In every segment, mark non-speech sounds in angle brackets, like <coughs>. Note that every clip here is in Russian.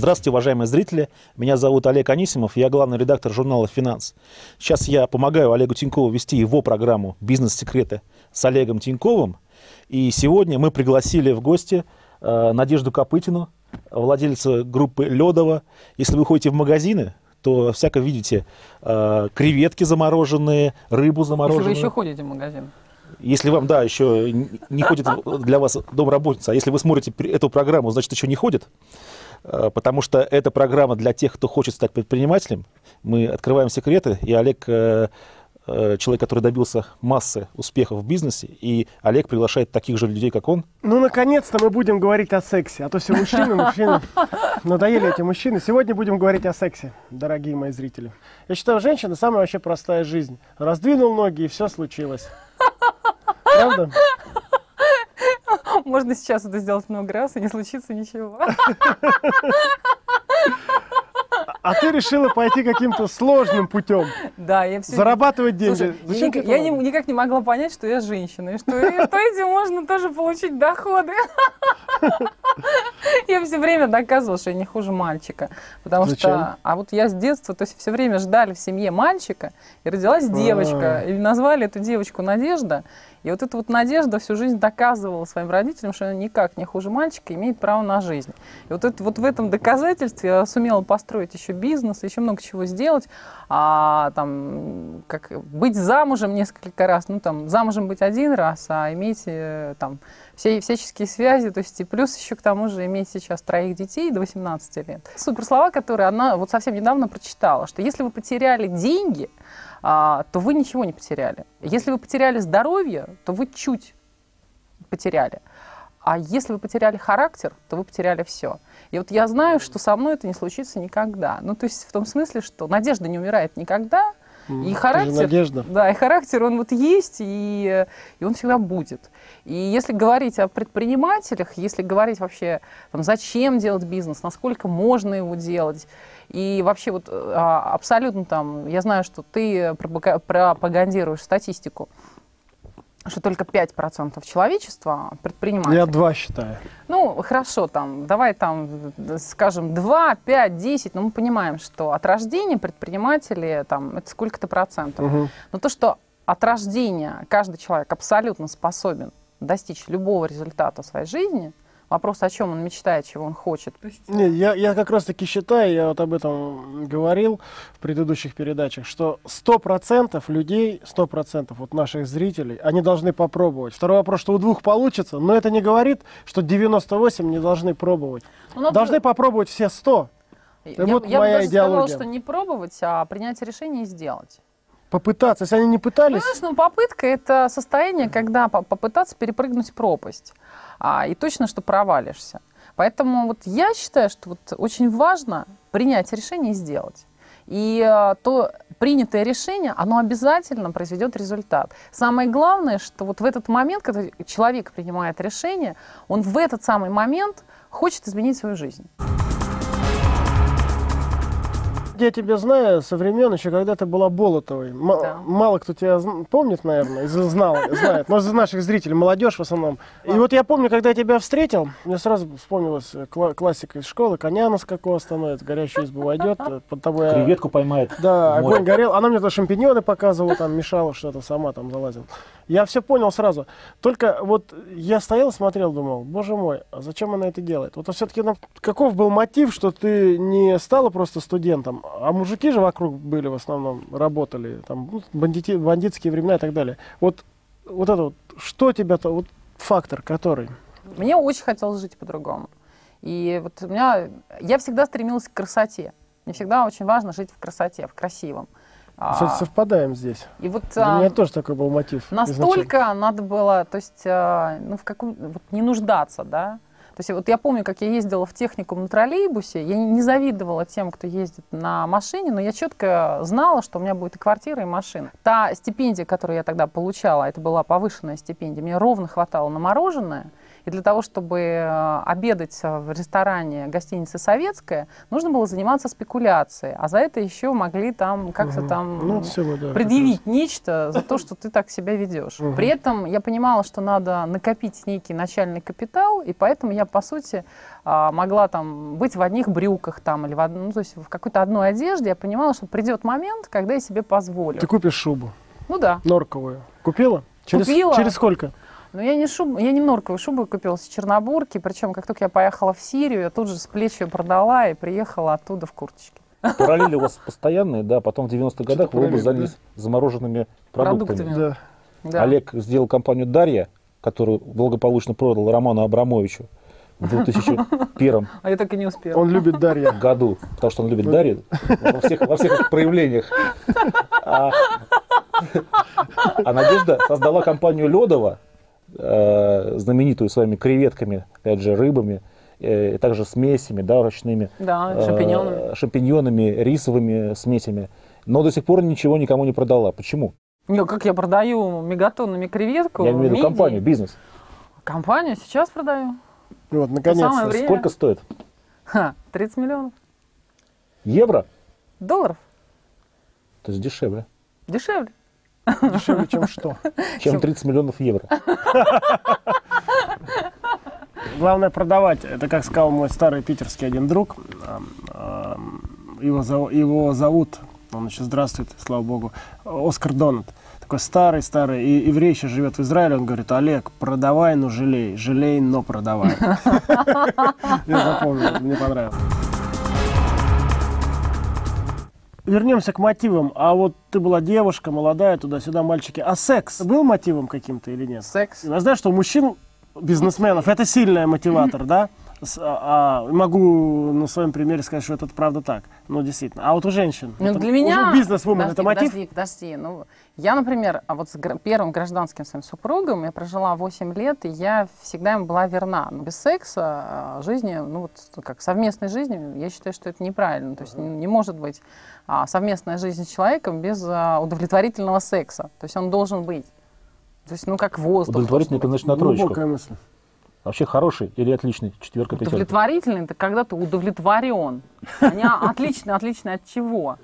Здравствуйте, уважаемые зрители. Меня зовут Олег Анисимов, я главный редактор журнала «Финанс». Сейчас я помогаю Олегу Тинькову вести его программу «Бизнес-секреты» с Олегом Тиньковым. И сегодня мы пригласили в гости э, Надежду Копытину, владельца группы «Ледова». Если вы ходите в магазины, то всяко видите э, креветки замороженные, рыбу замороженную. Если вы еще ходите в магазин. Если вам, да, еще не ходит для вас домработница, а если вы смотрите эту программу, значит, еще не ходит, потому что эта программа для тех, кто хочет стать предпринимателем. Мы открываем секреты, и Олег э, э, человек, который добился массы успехов в бизнесе, и Олег приглашает таких же людей, как он. Ну, наконец-то мы будем говорить о сексе, а то все мужчины, мужчины. Надоели эти мужчины. Сегодня будем говорить о сексе, дорогие мои зрители. Я считаю, женщина самая вообще простая жизнь. Раздвинул ноги, и все случилось. Правда? Можно сейчас это сделать много раз, и не случится ничего. А ты решила пойти каким-то сложным путем. Да, я все... Зарабатывать деньги. Слушай, Зачем я, я не- никак не могла понять, что я женщина, и что, и что этим можно тоже получить доходы. Я все время доказывала, что я не хуже мальчика. Потому Зачем? что, а вот я с детства, то есть все время ждали в семье мальчика, и родилась девочка, А. и назвали эту девочку Надежда. И вот эта вот Надежда всю жизнь доказывала своим родителям, что она никак не хуже мальчика, имеет право на жизнь. И вот, это, вот в этом доказательстве я сумела построить еще бизнес, еще много чего сделать. А, там, как, быть замужем несколько раз, ну там замужем быть один раз, а иметь э, там все, всяческие связи, то есть и плюс еще к тому же иметь сейчас троих детей до 18 лет. Супер слова, которые она вот совсем недавно прочитала, что если вы потеряли деньги, то вы ничего не потеряли. Если вы потеряли здоровье, то вы чуть потеряли. А если вы потеряли характер, то вы потеряли все. И вот я знаю, что со мной это не случится никогда. Ну, то есть в том смысле, что надежда не умирает никогда, и характер, Надежда. да, и характер он вот есть, и, и он всегда будет. И если говорить о предпринимателях, если говорить вообще, там, зачем делать бизнес, насколько можно его делать, и вообще вот а, абсолютно там, я знаю, что ты пропага- пропагандируешь статистику, что только 5% человечества предпринимателей. Я два считаю. Ну, хорошо, там, давай там, скажем, 2, 5, 10, но мы понимаем, что от рождения предприниматели, там, это сколько-то процентов. Мгм. Но то, что от рождения каждый человек абсолютно способен достичь любого результата в своей жизни, вопрос, о чем он мечтает, чего он хочет. Не, я, я как раз таки считаю, я вот об этом говорил в предыдущих передачах, что 100% людей, 100% вот наших зрителей, они должны попробовать. Второй вопрос, что у двух получится, но это не говорит, что 98 не должны пробовать. Ну, например, Должны попробовать все 100. я, вот я бы моя даже сказала, идеология. что не пробовать, а принять решение и сделать. Попытаться. Если они не пытались, Понимаешь, ну попытка это состояние, когда по- попытаться перепрыгнуть пропасть. А, и точно, что провалишься. Поэтому вот я считаю, что вот очень важно принять решение и сделать. И а, то принятое решение, оно обязательно произведет результат. Самое главное, что вот в этот момент, когда человек принимает решение, он в этот самый момент хочет изменить свою жизнь. Я тебя знаю со времен еще, когда ты была Болотовой. М- Да. Мало кто тебя помнит, наверное, знал, знает, но из наших зрителей, молодежь в основном. И вот я помню, когда я тебя встретил, мне сразу вспомнилась э, кла- классика из школы, коня на скаку остановит, горящую избу войдет, э, под тобой... Креветку поймает. Да, огонь горел. Она мне то шампиньоны показывала, там мешала что-то, сама там залазила. Я все понял сразу. Только вот я стоял, смотрел, думал, боже мой, а зачем она это делает? Вот все-таки каков был мотив, что ты не стала просто студентом, а мужики же вокруг были в основном, работали, там, ну, бандити, бандитские времена и так далее. Вот, вот это вот, что тебя-то, вот фактор, который... Мне очень хотелось жить по-другому. И вот у меня, я всегда стремилась к красоте. Мне всегда очень важно жить в красоте, в красивом. Кстати, совпадаем здесь. и вот Для а, меня тоже такой был мотив. изначально. настолько надо было, то есть, а, ну, в каком, вот не нуждаться, да. То есть вот я помню, как я ездила в техникум на троллейбусе, я не завидовала тем, кто ездит на машине, но я четко знала, что у меня будет и квартира, и машина. Та стипендия, которую я тогда получала, это была повышенная стипендия, мне ровно хватало на мороженое, И для того, чтобы э, обедать в ресторане гостиницы «Советская», нужно было заниматься спекуляцией. А за это еще могли там как-то Мгм. там Ну, мы, да, предъявить нечто за то, что ты так себя ведешь. Мгм. При этом я понимала, что надо накопить некий начальный капитал, и поэтому я, по сути, а, могла там быть в одних брюках там, или в, од- ну, то есть в какой-то одной одежде. Я понимала, что придет момент, когда я себе позволю. Ты купишь шубу Ну да. норковую. Купила? Через, Купила. Через сколько? Но я не, шубу, я не норковую шубу купила с Чернобурки, причем как только я поехала в Сирию, я тут же с плеч ее продала и приехала оттуда в курточке. Параллели у вас постоянные, да, потом в 90-х годах вы оба занялись замороженными продуктами. Продуктами. Да. Да. Олег сделал компанию «Дарья», которую благополучно продал Роману Абрамовичу в 2001 А я так и не успела. Он любит Дарья. году, потому что он любит Дарью во всех, во всех проявлениях. А, а Надежда создала компанию Ледова, э, знаменитую своими креветками, опять же, рыбами, э, и также смесями, да, ручными. Да, э, шампиньонами. шампиньонами, рисовыми смесями. Но до сих пор ничего никому не продала. Почему? Не, как я продаю мегатоннами креветку? Я имею в виду мидии. компанию, бизнес. Компанию сейчас продаю. Вот, Самое наконец-то. время. Сколько стоит? Ха, 30 миллионов Евро? долларов. То есть дешевле, Дешевле. Дешевле, чем что. чем 30 миллионов евро. Главное продавать. Это как сказал мой старый питерский один друг. Ам, ам, Его, зов- его зовут, он еще здравствует, слава богу, Оскар Донат. Такой старый-старый, и еврей еще живет в Израиле. Он говорит, Олег, продавай, но жалей. Жалей, но продавай. <laughs> Я запомнил, мне понравилось. Вернемся к мотивам. А вот ты была девушка, молодая, туда-сюда, мальчики. А секс был мотивом каким-то или нет? Секс. Я знаю, что у мужчин, бизнесменов, это сильный мотиватор, <clears throat> да? А, а, могу на своем примере сказать, что это правда так. Ну, действительно. А вот у женщин? Ну, это- для меня... бизнес-вумен, это мотив? Подожди, подожди. Ну, я, например, а вот с гра- первым гражданским своим супругом я прожила 8 лет, и я всегда им была верна. Но без секса а, жизни, ну вот как совместной жизни, я считаю, что это неправильно. То есть не, не может быть а, совместная жизнь с человеком без а, удовлетворительного секса. То есть он должен быть. То есть, ну, как воздух. Удовлетворительный, это значит на троечку. Глубокая мысль. Вообще хороший или отличный? Четверка, пятерка. Удовлетворительный – это когда ты удовлетворен. Они отличны, отличны от чего?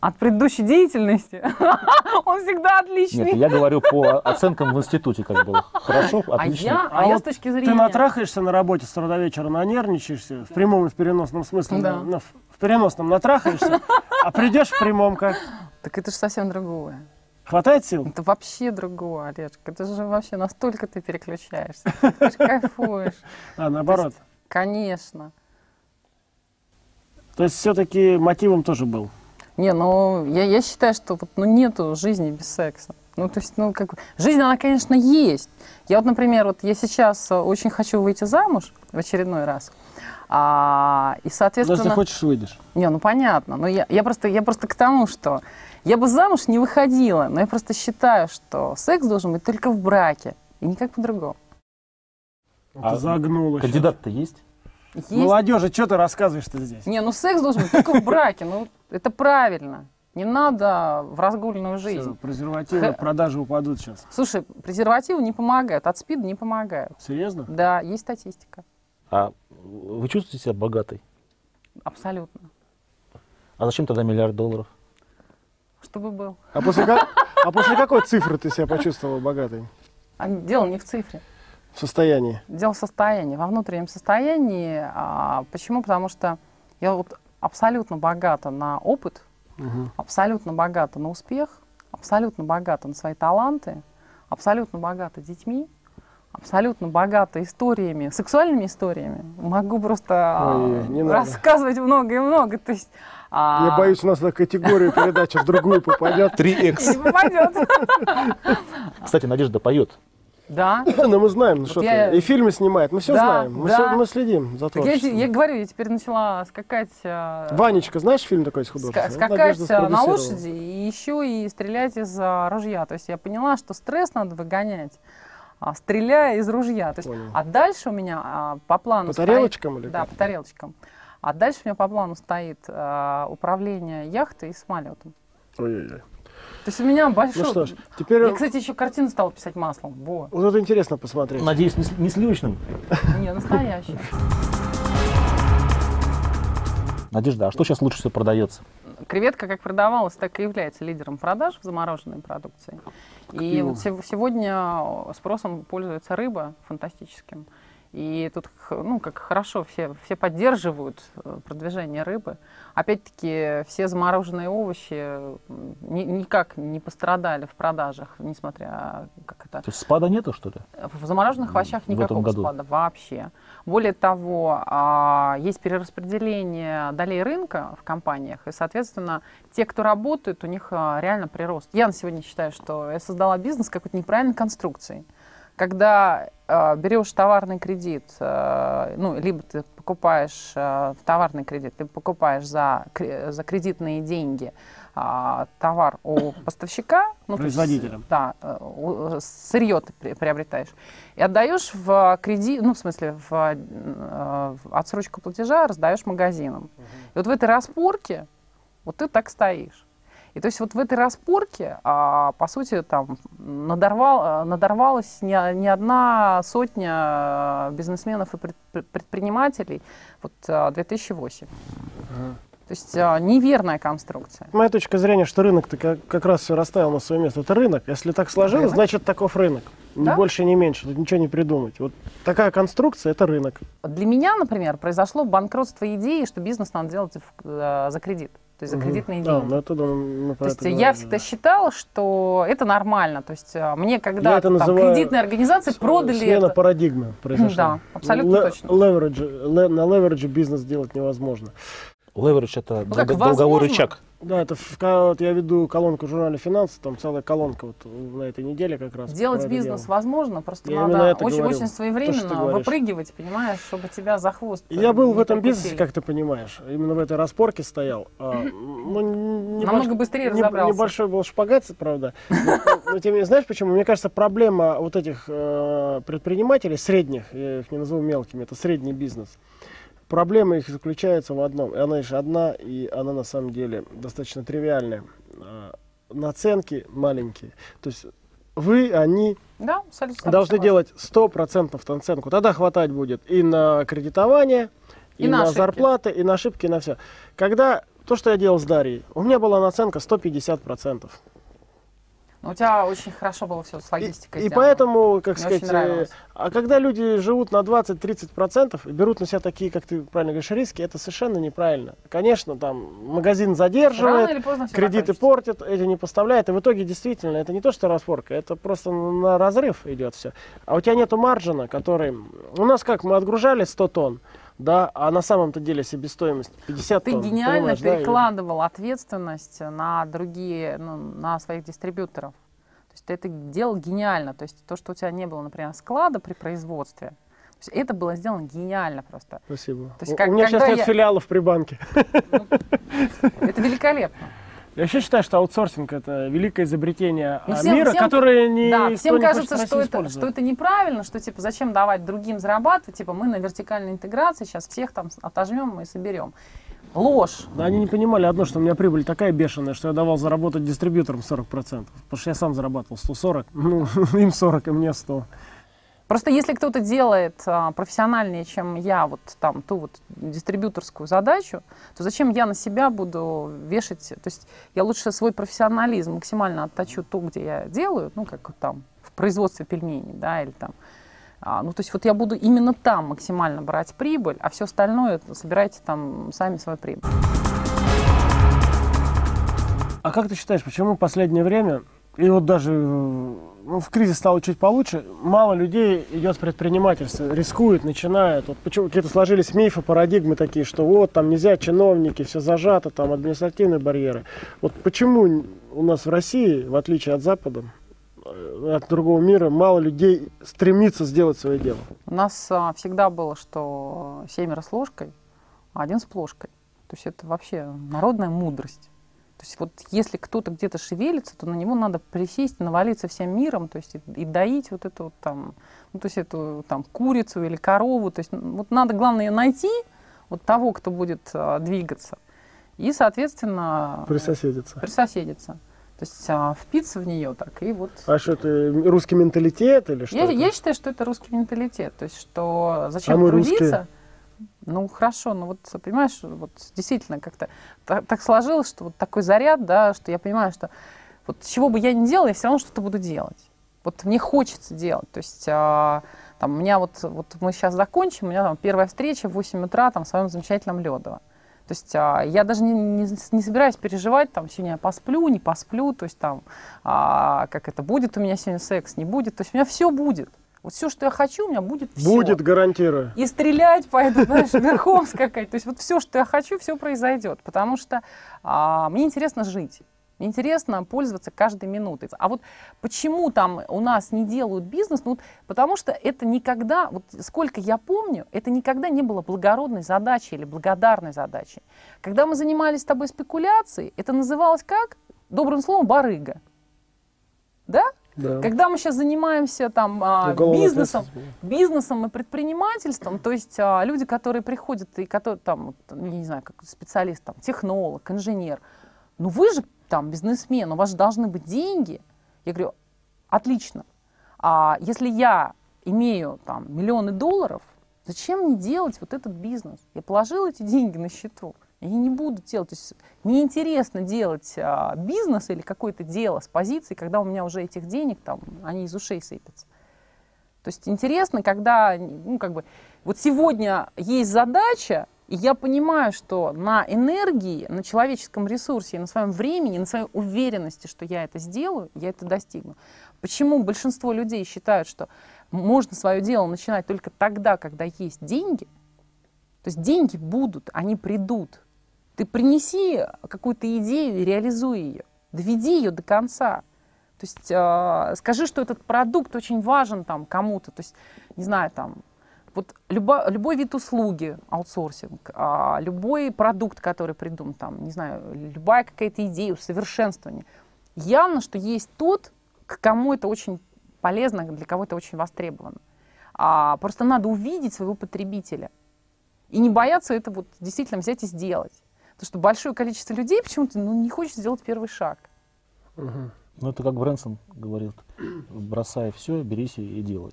От предыдущей деятельности. <laughs> Он всегда отличный. Нет, я говорю по оценкам в институте, как было. Хорошо, А отлично. я, а А я вот с точки Ты зрения... натрахаешься на работе с утра до вечера, нанервничаешься, в прямом и в переносном смысле. Да. на- на- в переносном натрахаешься, а придешь в прямом как? Так это же совсем другое. Хватает сил? Это вообще другое, Олежка. Это же вообще настолько ты переключаешься. Ты же кайфуешь. <laughs> А, наоборот. Конечно. То есть все-таки мотивом тоже был. Не, ну, я, я считаю, что вот, ну, нету жизни без секса. Ну, то есть, ну, как бы, жизнь, она, конечно, есть. Я вот, например, вот я сейчас э, очень хочу выйти замуж в очередной раз. А, и, Но соответственно... если хочешь, выйдешь. Не, ну понятно. Но я, я, просто, я просто к тому, что я бы замуж не выходила, но я просто считаю, что секс должен быть только в браке. И никак по-другому. А Ты загнула. щас. Кандидат-то есть? Есть... Молодежи, что ты рассказываешь-то здесь? Не, ну секс должен быть только в браке. Ну, это правильно. Не надо в разгульную жизнь. презервативы, <laughs> продажи упадут сейчас. Слушай, презервативы не помогают, от СПИДа не помогают. Серьезно? Да, есть статистика. А вы чувствуете себя богатой? Абсолютно. А зачем тогда миллиард долларов? Чтобы был. А после, <laughs> а после какой цифры ты себя почувствовал богатой? А дело не в цифре. В состоянии? Дело в состоянии, во внутреннем состоянии. А, почему? Потому что я вот абсолютно богата на опыт, Мгм. абсолютно богата на успех, абсолютно богата на свои таланты, абсолютно богата детьми, абсолютно богата историями, сексуальными историями. Могу просто а, Ой, не надо. рассказывать много и много. То есть, а, Я боюсь, у нас эта категория передачи в другую попадет. и 3X. не попадет. Кстати, Надежда поет. Да. <coughs> Но мы знаем, ну что я- ты. И фильмы снимает, мы все Да, знаем. Мы, да. всё- мы следим за я, творчеством. те- я говорю, я теперь начала скакать. а, Ванечка, знаешь фильм такой с ска- художественным? Вот скакать а, на лошади и еще и стрелять из а, ружья. То есть я поняла, что стресс надо выгонять, а, стреляя из ружья. То есть, Понял. а дальше у меня а, по плану По стоит- тарелочкам или Да, как? по тарелочкам. А дальше у меня по плану стоит а, управление яхтой и самолетом. Ой-ой-ой. То есть у меня большой... Ну что ж, теперь Я, кстати, еще картину стала писать маслом. Во. вот это интересно посмотреть. Надеюсь, не, не сливочным? Не, настоящий. Надежда, а что сейчас лучше всего продается? Креветка как продавалась, так и является лидером продаж в замороженной продукции. И вот сегодня спросом пользуется рыба фантастическим. И тут, ну, как хорошо, все, все поддерживают э, продвижение рыбы. Опять-таки, все замороженные овощи ни- никак не пострадали в продажах, несмотря, как это, То есть спада нету, что ли? в замороженных овощах в никакого году. спада вообще. Более того, а, есть перераспределение долей рынка в компаниях, и, соответственно, те, кто работает, у них а, реально прирост. Я на сегодня считаю, что я создала бизнес какой-то неправильной конструкцией. Когда а, берешь товарный кредит, а, ну, либо ты покупаешь в товарный кредит, ты покупаешь за, за кредитные деньги а, товар у поставщика, ну, то есть, Производителя. да, э, э, сырье ты при- приобретаешь и отдаешь в кредит, ну, в смысле, в, э, в отсрочку платежа раздаешь магазинам. И вот в этой распорке вот ты так стоишь. И то есть вот в этой распорке, а, по сути, там надорвал, э, надорвалась не, не одна сотня э, бизнесменов и пред- пред- предпринимателей вот э, 2008. То есть э, неверная конструкция. Моя точка зрения, что рынок-то как, как раз все расставил на свое место. Это рынок. Если так сложилось, Рынок. значит таков рынок. Ни Да. больше, ни меньше. Тут ничего не придумать. Вот такая конструкция – это рынок. Для меня, например, произошло банкротство идеи, что бизнес надо делать в- э, за кредит, то есть за кредитные Да, деньги. ну это, думаю, мы про То есть это я всегда да. считала, что это нормально. То есть э, мне когда это там кредитные организации продали Смена это. парадигмы произошла. Да, абсолютно Ле- точно. леверидж- ле- на леверидже бизнес делать невозможно. Леверидж это Ну, как, долго- долговой возможно. рычаг. Да, это в, вот я веду колонку в журнале «Финансы», там целая колонка вот на этой неделе как раз. Делать бизнес дело. возможно, просто Я надо это очень, говорю. очень То, что ты своевременно говоришь. выпрыгивать, понимаешь, чтобы тебя за хвост. Я был в этом бизнесе, как ты понимаешь, именно в этой распорке стоял. А, <clears throat> ну, небольш- Намного быстрее не- разобрался. Небольшой был шпагат, правда. Но, но тем не менее, знаешь почему? Мне кажется, проблема вот этих э, предпринимателей, средних, я их не назову мелкими, это средний бизнес. Проблема их заключается в одном. И она лишь одна, и она на самом деле достаточно тривиальная. А, Наценки маленькие. То есть вы, они Да, абсолютно. должны согласна. делать 100% наценку. Тогда хватать будет и на кредитование, и, И на на, ошибки. зарплаты, и на ошибки, и на все. Когда то, что я делал с Дарьей, у меня была наценка 150%. Но у тебя очень хорошо было все с И, логистикой и сделано. поэтому, как Мне сказать, э, а когда люди живут на 20-30% и берут на себя такие, как ты правильно говоришь, риски, это совершенно неправильно. Конечно, там магазин задерживает, кредиты портят, эти не поставляют. И в итоге действительно это не то, что распорка, это просто на разрыв идет все. А у тебя нету маржина, который... У нас как, мы отгружали 100 тонн, да, а на самом-то деле себестоимость 50 Ты тонн. гениально понимаешь, да, перекладывал ответственность на другие, ну, на своих дистрибьюторов. То есть ты это делал гениально. То есть то, что у тебя не было, например, склада при производстве, то есть это было сделано гениально просто. Спасибо. То есть У- как- у меня сейчас когда нет я- филиалов при банке. Это великолепно. Я вообще считаю, что аутсорсинг это великое изобретение Ну, а, всем- мира, всем- которое не да, всем кажется, что это, что это неправильно, что типа зачем давать другим зарабатывать, типа мы на вертикальной интеграции сейчас всех там отожмем и соберем. Ложь. Да, они не понимали одно, что у меня прибыль такая бешеная, что я давал заработать дистрибьюторам 40%. Потому что я сам зарабатывал 140, ну, <laughs> им 40, и мне 100. Просто если кто-то делает а, профессиональнее, чем я, вот там ту вот дистрибьюторскую задачу, то зачем я на себя буду вешать? То есть я лучше свой профессионализм максимально отточу то, где я делаю, ну как там в производстве пельменей, да, или там. А, ну то есть вот я буду именно там максимально брать прибыль, а все остальное собирайте там сами свою прибыль. А как ты считаешь, почему в последнее время, и вот даже э, ну, в кризис стало чуть получше, мало людей идет в предпринимательство, рискует, начинает. Вот почему какие-то сложились мифы, парадигмы такие, что вот там нельзя, чиновники, все зажато, там административные барьеры. Вот почему у нас в России, в отличие от Запада, э, от другого мира, мало людей стремится сделать свое дело? У нас а, всегда было, что семеро с ложкой, а один с плошкой. То есть это вообще народная мудрость. То есть вот если кто-то где-то шевелится, то на него надо присесть, навалиться всем миром, то есть и, и доить вот эту вот там, ну, то есть эту там курицу или корову. То есть вот надо, главное, ее найти, вот того, кто будет а, двигаться, и, соответственно, Присоседиться. присоседиться. То есть а, впиться в нее так и вот. А что это русский менталитет или что? Я, это? я считаю, что это русский менталитет. То есть, что зачем А трудиться? русские. Ну хорошо, ну вот понимаешь, вот действительно как-то так, так сложилось, что вот такой заряд, да, что я понимаю, что вот чего бы я ни делала, я все равно что-то буду делать. Вот мне хочется делать. То есть а, там, у меня вот, вот мы сейчас закончим, у меня там первая встреча в 8 утра там, в своем замечательном Ледово. То есть а, я даже не, не, не собираюсь переживать, там, сегодня я посплю, не посплю, то есть там, а, как это, будет у меня сегодня секс, не будет, то есть у меня все будет. Вот все, что я хочу, у меня будет все. Будет, гарантирую. И стрелять пойду, знаешь, <laughs> верхом скакать. То есть вот все, что я хочу, все произойдет. Потому что а, мне интересно жить. Мне интересно пользоваться каждой минутой. А вот почему там у нас не делают бизнес? Ну, вот потому что это никогда, вот сколько я помню, это никогда не было благородной задачей или благодарной задачей. Когда мы занимались с тобой спекуляцией, это называлось как? Добрым словом, барыга. Да? Да. Когда мы сейчас занимаемся там а, Уголовная бизнесом, бизнесом и предпринимательством, то есть а, люди, которые приходят и которые там, я не знаю, как специалист, там, технолог, инженер, ну вы же там бизнесмен, у вас же должны быть деньги. Я говорю, отлично. А если я имею там миллионы долларов, зачем мне делать вот этот бизнес? Я положил эти деньги на счету. Я не буду делать. То есть мне интересно делать а, бизнес или какое-то дело с позиции, когда у меня уже этих денег там, они из ушей сыпятся. То есть интересно, когда, ну, как бы, вот сегодня есть задача, и я понимаю, что на энергии, на человеческом ресурсе, на своем времени, на своей уверенности, что я это сделаю, я это достигну. Почему большинство людей считают, что можно свое дело начинать только тогда, когда есть деньги? То есть деньги будут, они придут. Ты принеси какую-то идею и реализуй ее. Доведи ее до конца. То есть э, скажи, что этот продукт очень важен там кому-то. То есть, не знаю, там, вот любо, любой вид услуги, аутсорсинг, а, любой продукт, который придуман, там, не знаю, любая какая-то идея, усовершенствование. Явно, что есть тот, к кому это очень полезно, для кого это очень востребовано. А, просто надо увидеть своего потребителя. И не бояться это вот действительно взять и сделать. Потому что большое количество людей почему-то ну, не хочет сделать первый шаг. Мгм. Ну, это как Брэнсон говорил, бросай все, берись и и делай.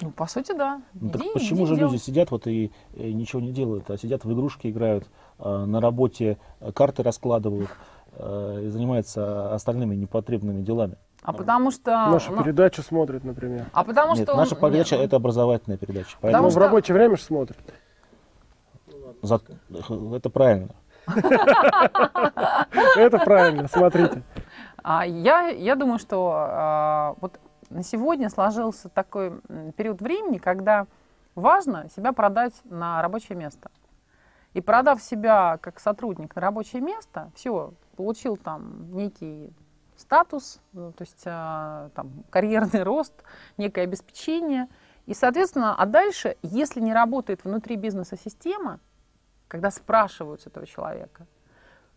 Ну, по сути, да. Ну, так Иди- почему иди же делай. люди сидят вот и, э, ничего не делают, а сидят в игрушки играют, а, на работе э, карты раскладывают э, и занимаются остальными непотребными делами? А потому что... Нашу ну, передачу смотрит, например. а потому Нет, что... наша он- передача нет, это образовательная передача. Ну, Потому в что- рабочее время же смотрит. За- это правильно. <laughs> Это правильно, смотрите. А я, я думаю, что а, вот на сегодня сложился такой период времени, когда важно себя продать на рабочее место. И продав себя как сотрудник на рабочее место, все, получил там некий статус, ну, то есть а, там, карьерный рост, некое обеспечение. И, соответственно, а дальше, если не работает внутри бизнеса система, когда спрашивают с этого человека,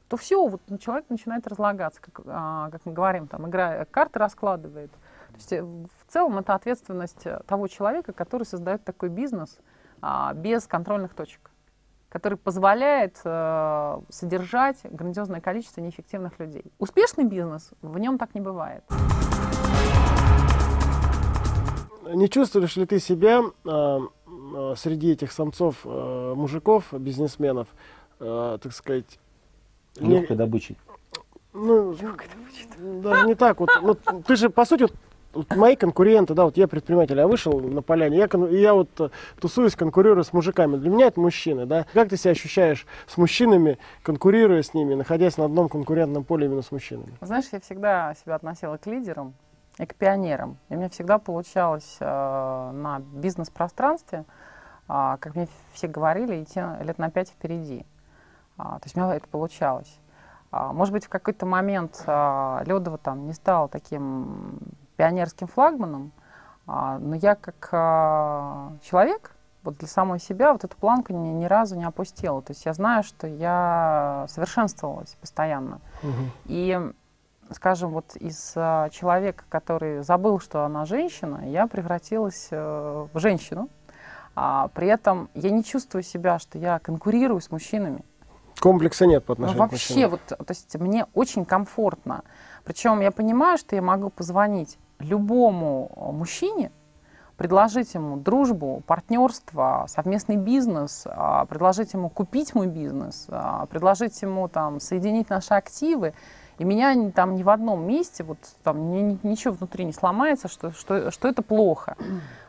то все, вот человек начинает разлагаться, как, а, как мы говорим, там, игра карты раскладывает. То есть э, в целом это ответственность э, того человека, который создает такой бизнес а, без контрольных точек, который позволяет э, содержать грандиозное количество неэффективных людей. Успешный бизнес, в нем так не бывает. Не чувствуешь ли ты себя а, а, среди этих самцов, а, мужиков, бизнесменов, а, так сказать, не- Легкой добычей. ну, даже не так. Вот, ну, ты же, по сути, вот, вот мои конкуренты, да, вот я предприниматель, я вышел на поляне, я, я вот э, тусуюсь, конкурирую с мужиками. Для меня это мужчины, да. Как ты себя ощущаешь с мужчинами, конкурируя с ними, находясь на одном конкурентном поле именно с мужчинами? Знаешь, я всегда себя относила к лидерам и к пионерам. И у меня всегда получалось э, на бизнес-пространстве, а, как мне все говорили, идти лет на пять впереди. А, то есть у меня это получалось. А, может быть, в какой-то момент а, Ледова там не стала таким пионерским флагманом, а, но я как а, человек, вот для самой себя вот эту планку ни, ни разу не опустила. То есть я знаю, что я совершенствовалась постоянно. И, скажем, вот из а, человека, который забыл, что она женщина, я превратилась э, в женщину. А, при этом я не чувствую себя, что я конкурирую с мужчинами. Комплекса нет по Ну, отношению к вообще, мужчинам. вот, то есть мне очень комфортно. Причем я понимаю, что я могу позвонить любому мужчине, предложить ему дружбу, партнерство, совместный бизнес, а, предложить ему купить мой бизнес, а, предложить ему там соединить наши активы. И меня там ни в одном месте, вот там ни- ни- ничего внутри не сломается, что, что, что это плохо.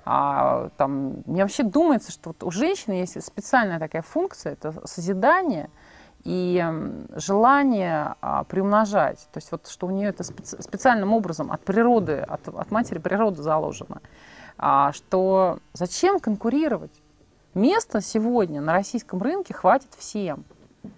А, там, мне вообще думается, что вот у женщины есть специальная такая функция, это созидание и желание а, приумножать. То есть вот что у нее это специ- специальным образом от природы, от, от матери природы заложено. А, что зачем конкурировать? Места сегодня на российском рынке хватит всем.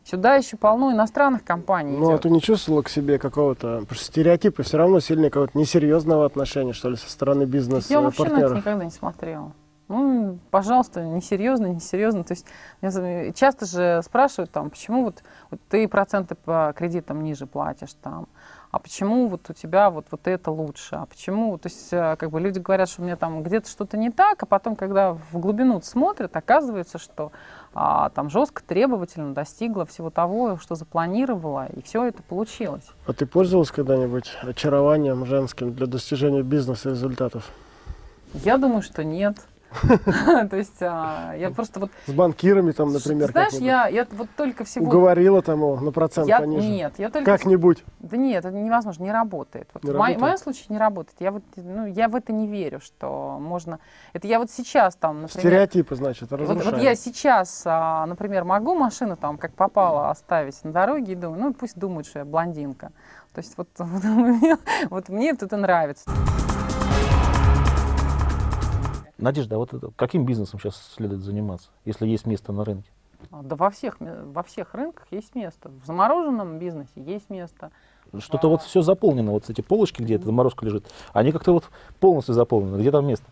Сюда еще полно иностранных компаний Ну, а ты не чувствовала к себе какого-то потому что стереотипа, все равно сильно какого-то несерьезного отношения, что ли, со стороны Я вообще на это никогда не смотрела. Ну, пожалуйста, несерьезно, несерьезно. То есть часто же спрашивают там, почему вот, вот ты проценты по кредитам ниже платишь там, а почему вот у тебя вот, вот это лучше, а почему, то есть э, как бы люди говорят, что у меня там где-то что-то не так, а потом, когда в глубину смотрят, оказывается, что а, там жестко, требовательно достигла всего того, что запланировала, и все это получилось. А ты пользовалась когда-нибудь очарованием женским для достижения бизнес-результатов? Я думаю, что нет. <laughs> То есть а, я просто вот С банкирами там, например, Знаешь, я, я вот только всего... Уговорила там его на процент я, пониже? Нет, я только... Как-нибудь. Да нет, это невозможно, не работает. Вот Не в, работает? моем случае не работает. Я, вот, ну, я в это не верю, что можно... Это я вот сейчас там, например... Стереотипы, значит, разрушаем. вот я сейчас, а, например, могу машину там как попало оставить на дороге и думаю, ну пусть думают, что я блондинка. То есть вот, <laughs> вот, мне- вот мне вот это нравится. Надежда, а вот это- каким бизнесом сейчас следует заниматься, если есть место на рынке? А, Да во всех, ме- во всех рынках есть место. В замороженном бизнесе есть место. Что-то вот все заполнено, вот эти полочки, где эта заморозка лежит, они как-то вот полностью заполнены. Где там место?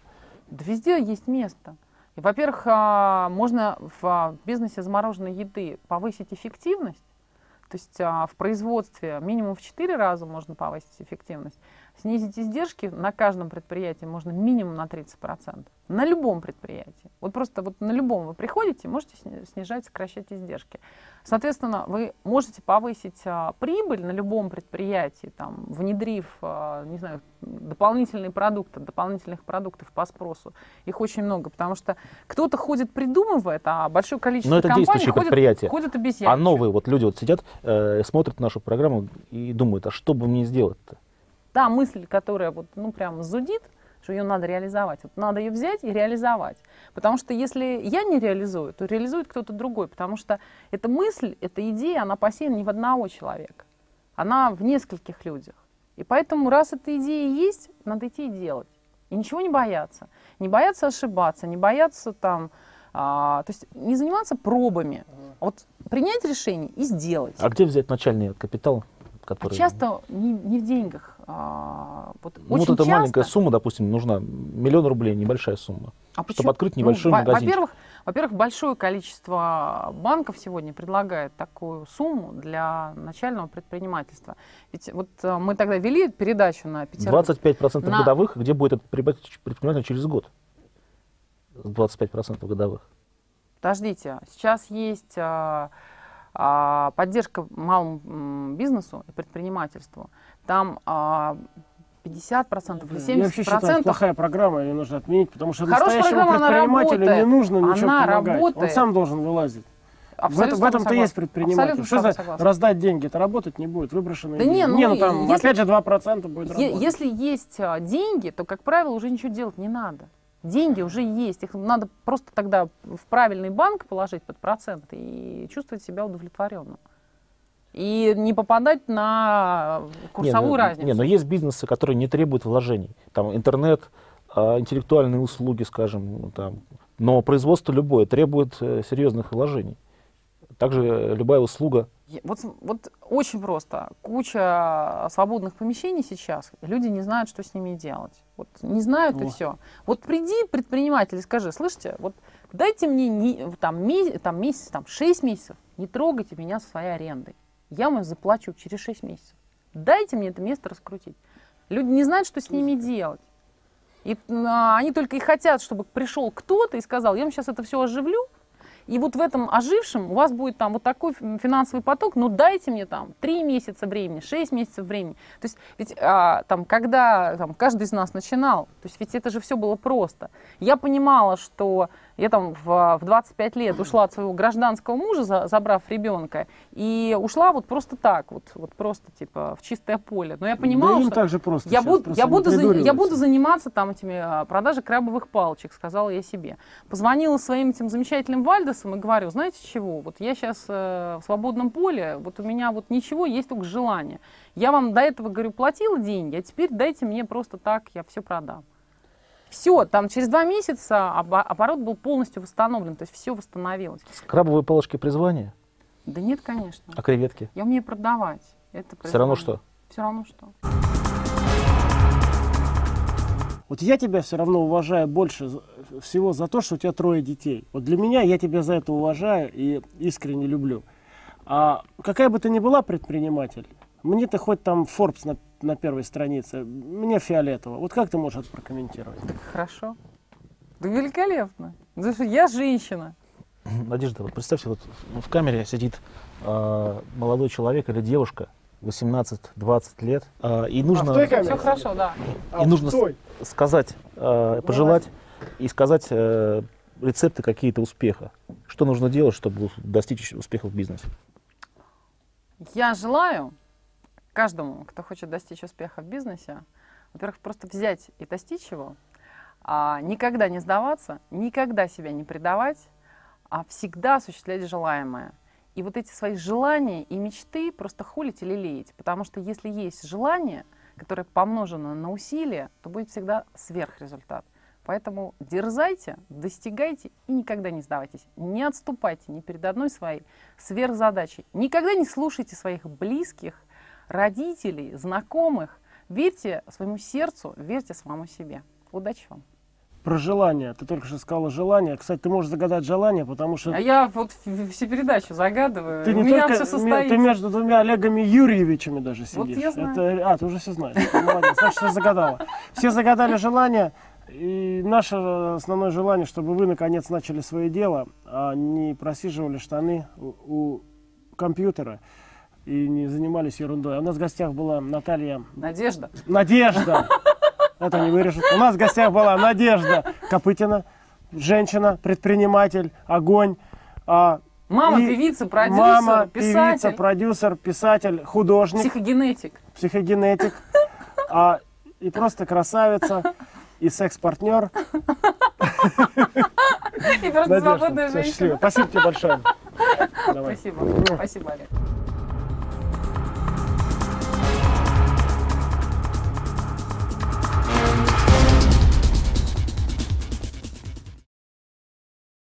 Да везде есть место. И, во-первых, а, можно в а, бизнесе замороженной еды повысить эффективность. То есть а, в производстве минимум в 4 раза можно повысить эффективность. Снизить издержки на каждом предприятии можно минимум на 30%. На любом предприятии. Вот просто вот на любом вы приходите, можете сни- снижать, сокращать издержки. Соответственно, вы можете повысить а, прибыль на любом предприятии, там, внедрив, а, не знаю, дополнительные продукты, дополнительных продуктов по спросу. Их очень много, потому что кто-то ходит, придумывает, а большое количество Но это компаний ходит, предприятия. ходят А обезьянничают. новые вот люди вот сидят, э, смотрят нашу программу и думают, а что бы мне сделать-то? Та мысль, которая вот, ну, прям зудит, что ее надо реализовать. Вот надо ее взять и реализовать. Потому что если я не реализую, то реализует кто-то другой. Потому что эта мысль, эта идея, она посеяна не в одного человека. Она в нескольких людях. И поэтому, раз эта идея есть, надо идти и делать. И ничего не бояться. Не бояться ошибаться, не бояться там... а, то есть не заниматься пробами. а Вот принять решение и сделать. А где взять начальный капитал, А который... часто не, не в деньгах. А, вот Ну, вот эта часто, маленькая сумма, допустим, нужна миллион рублей, небольшая сумма. а чтобы почему- открыть небольшой во- магазинчик. Во-первых, во-первых, большое количество банков сегодня предлагает такую сумму для начального предпринимательства. Ведь вот э, мы тогда вели передачу на Петербург. 25% На- годовых, где будет этот предприниматель через год? 25% годовых. Подождите, сейчас есть а, а, поддержка малому бизнесу и предпринимательству. Там а, 50% или Я вообще считаю, это 70% плохая программа, ее нужно отменить, потому что Хорошая настоящему предпринимателю не нужно ничего Она помогать. Он работает. сам должен вылазить. В, Абсолютно в этом-то есть предприниматель. Абсолютно Что за согласна. раздать деньги? Это работать не будет, выброшенные Да деньги. не, ну, не, ну там, если- опять же, 2% будет работать. Если есть а, деньги, то, как правило, уже ничего делать не надо. Деньги уже есть. Их надо просто тогда в правильный банк положить под процент и чувствовать себя удовлетворенным. И не попадать на курсовую не, ну, разницу. Не, но есть бизнесы, которые не требуют вложений. Там интернет, а, интеллектуальные услуги, скажем, ну, там. Но производство любое требует э, серьезных вложений. Также любая услуга. Вот, вот очень просто. Куча свободных помещений сейчас. Люди не знают, что с ними делать. Вот не знают и О. все. Вот приди, предприниматель, и скажи, слышите, вот дайте мне не- там, ме- там, месяц, там, 6 месяцев, не трогайте меня со своей арендой. Я вам заплачу через 6 месяцев. Дайте мне это место раскрутить. Люди не знают, что с ними делать. И а, они только и хотят, чтобы пришел кто-то и сказал, я вам сейчас это все оживлю, И вот в этом ожившем у вас будет там вот такой финансовый поток, но дайте мне там 3 месяца времени, 6 месяцев времени. То есть ведь а, там, когда там, каждый из нас начинал, то есть ведь это же все было просто. Я понимала, что я там в, в 25 лет ушла от своего гражданского мужа, за, забрав ребенка, и ушла вот просто так, вот, вот просто типа в чистое поле. Но я понимала, да им что так же просто я, буду, просто я, буду, за- я буду заниматься там этими а, продажей крабовых палочек, сказала я себе. Позвонила своим этим замечательным Вальдесам и говорю, знаете чего, вот я сейчас в свободном поле, вот у меня вот ничего, есть только желание. Я вам до этого, говорю, платила деньги, а теперь дайте мне просто так, я все продам. Все, там через два месяца оборот был полностью восстановлен, то есть все восстановилось. Крабовые палочки призвания, Да нет, конечно. а креветки? Я умею продавать. Это Все равно что? Все равно что. Вот я тебя все равно уважаю больше всего за то, что у тебя трое детей. Вот для меня я тебя за это уважаю и искренне люблю. А какая бы ты ни была предприниматель, мне ты хоть там Forbes на, на первой странице, мне фиолетово. Вот как ты можешь это прокомментировать? Хорошо. Да великолепно. Потому что я женщина. Надежда, вот представьте, вот в камере сидит э, молодой человек или девушка, 18-20 лет, э, и нужно в той камере? Все хорошо, да. А, И нужно стой. сказать, э, пожелать и сказать э, рецепты какие-то успеха. Что нужно делать, чтобы достичь успеха в бизнесе? Я желаю каждому, кто хочет достичь успеха в бизнесе, во-первых, просто взять и достичь его, а никогда не сдаваться, никогда себя не предавать, а всегда осуществлять желаемое. И вот эти свои желания и мечты просто холить или леять. Потому что если есть желание, которое помножено на усилия, то будет всегда сверхрезультат. Поэтому дерзайте, достигайте и никогда не сдавайтесь. Не отступайте ни перед одной своей сверхзадачей. Никогда не слушайте своих близких, родителей, знакомых. Верьте своему сердцу, верьте самому себе. Удачи вам. Про желание. Ты только что сказала желание. Кстати, ты можешь загадать желание, потому что А я вот все передачи загадываю. ты У не меня только все состоится. ты между двумя Олегами Юрьевичами даже Вот сидишь. я знаю. Это, а, ты уже все знаешь. Молодец, значит, ты загадала. Все загадали желание. И наше основное желание, чтобы вы наконец начали свое дело, а не просиживали штаны у, у компьютера и не занимались ерундой. У нас в гостях была Наталья Надежда. Надежда. Это не вырежут. У нас в гостях была Надежда Копытина, женщина, предприниматель, огонь. а, Мама, и певица, продюсер, мама, писатель, певица, продюсер, писатель, художник, психогенетик. психогенетик, а, и просто красавица, и секс-партнер. И просто свободная женщина. Спасибо тебе большое. Спасибо. Спасибо, Олег.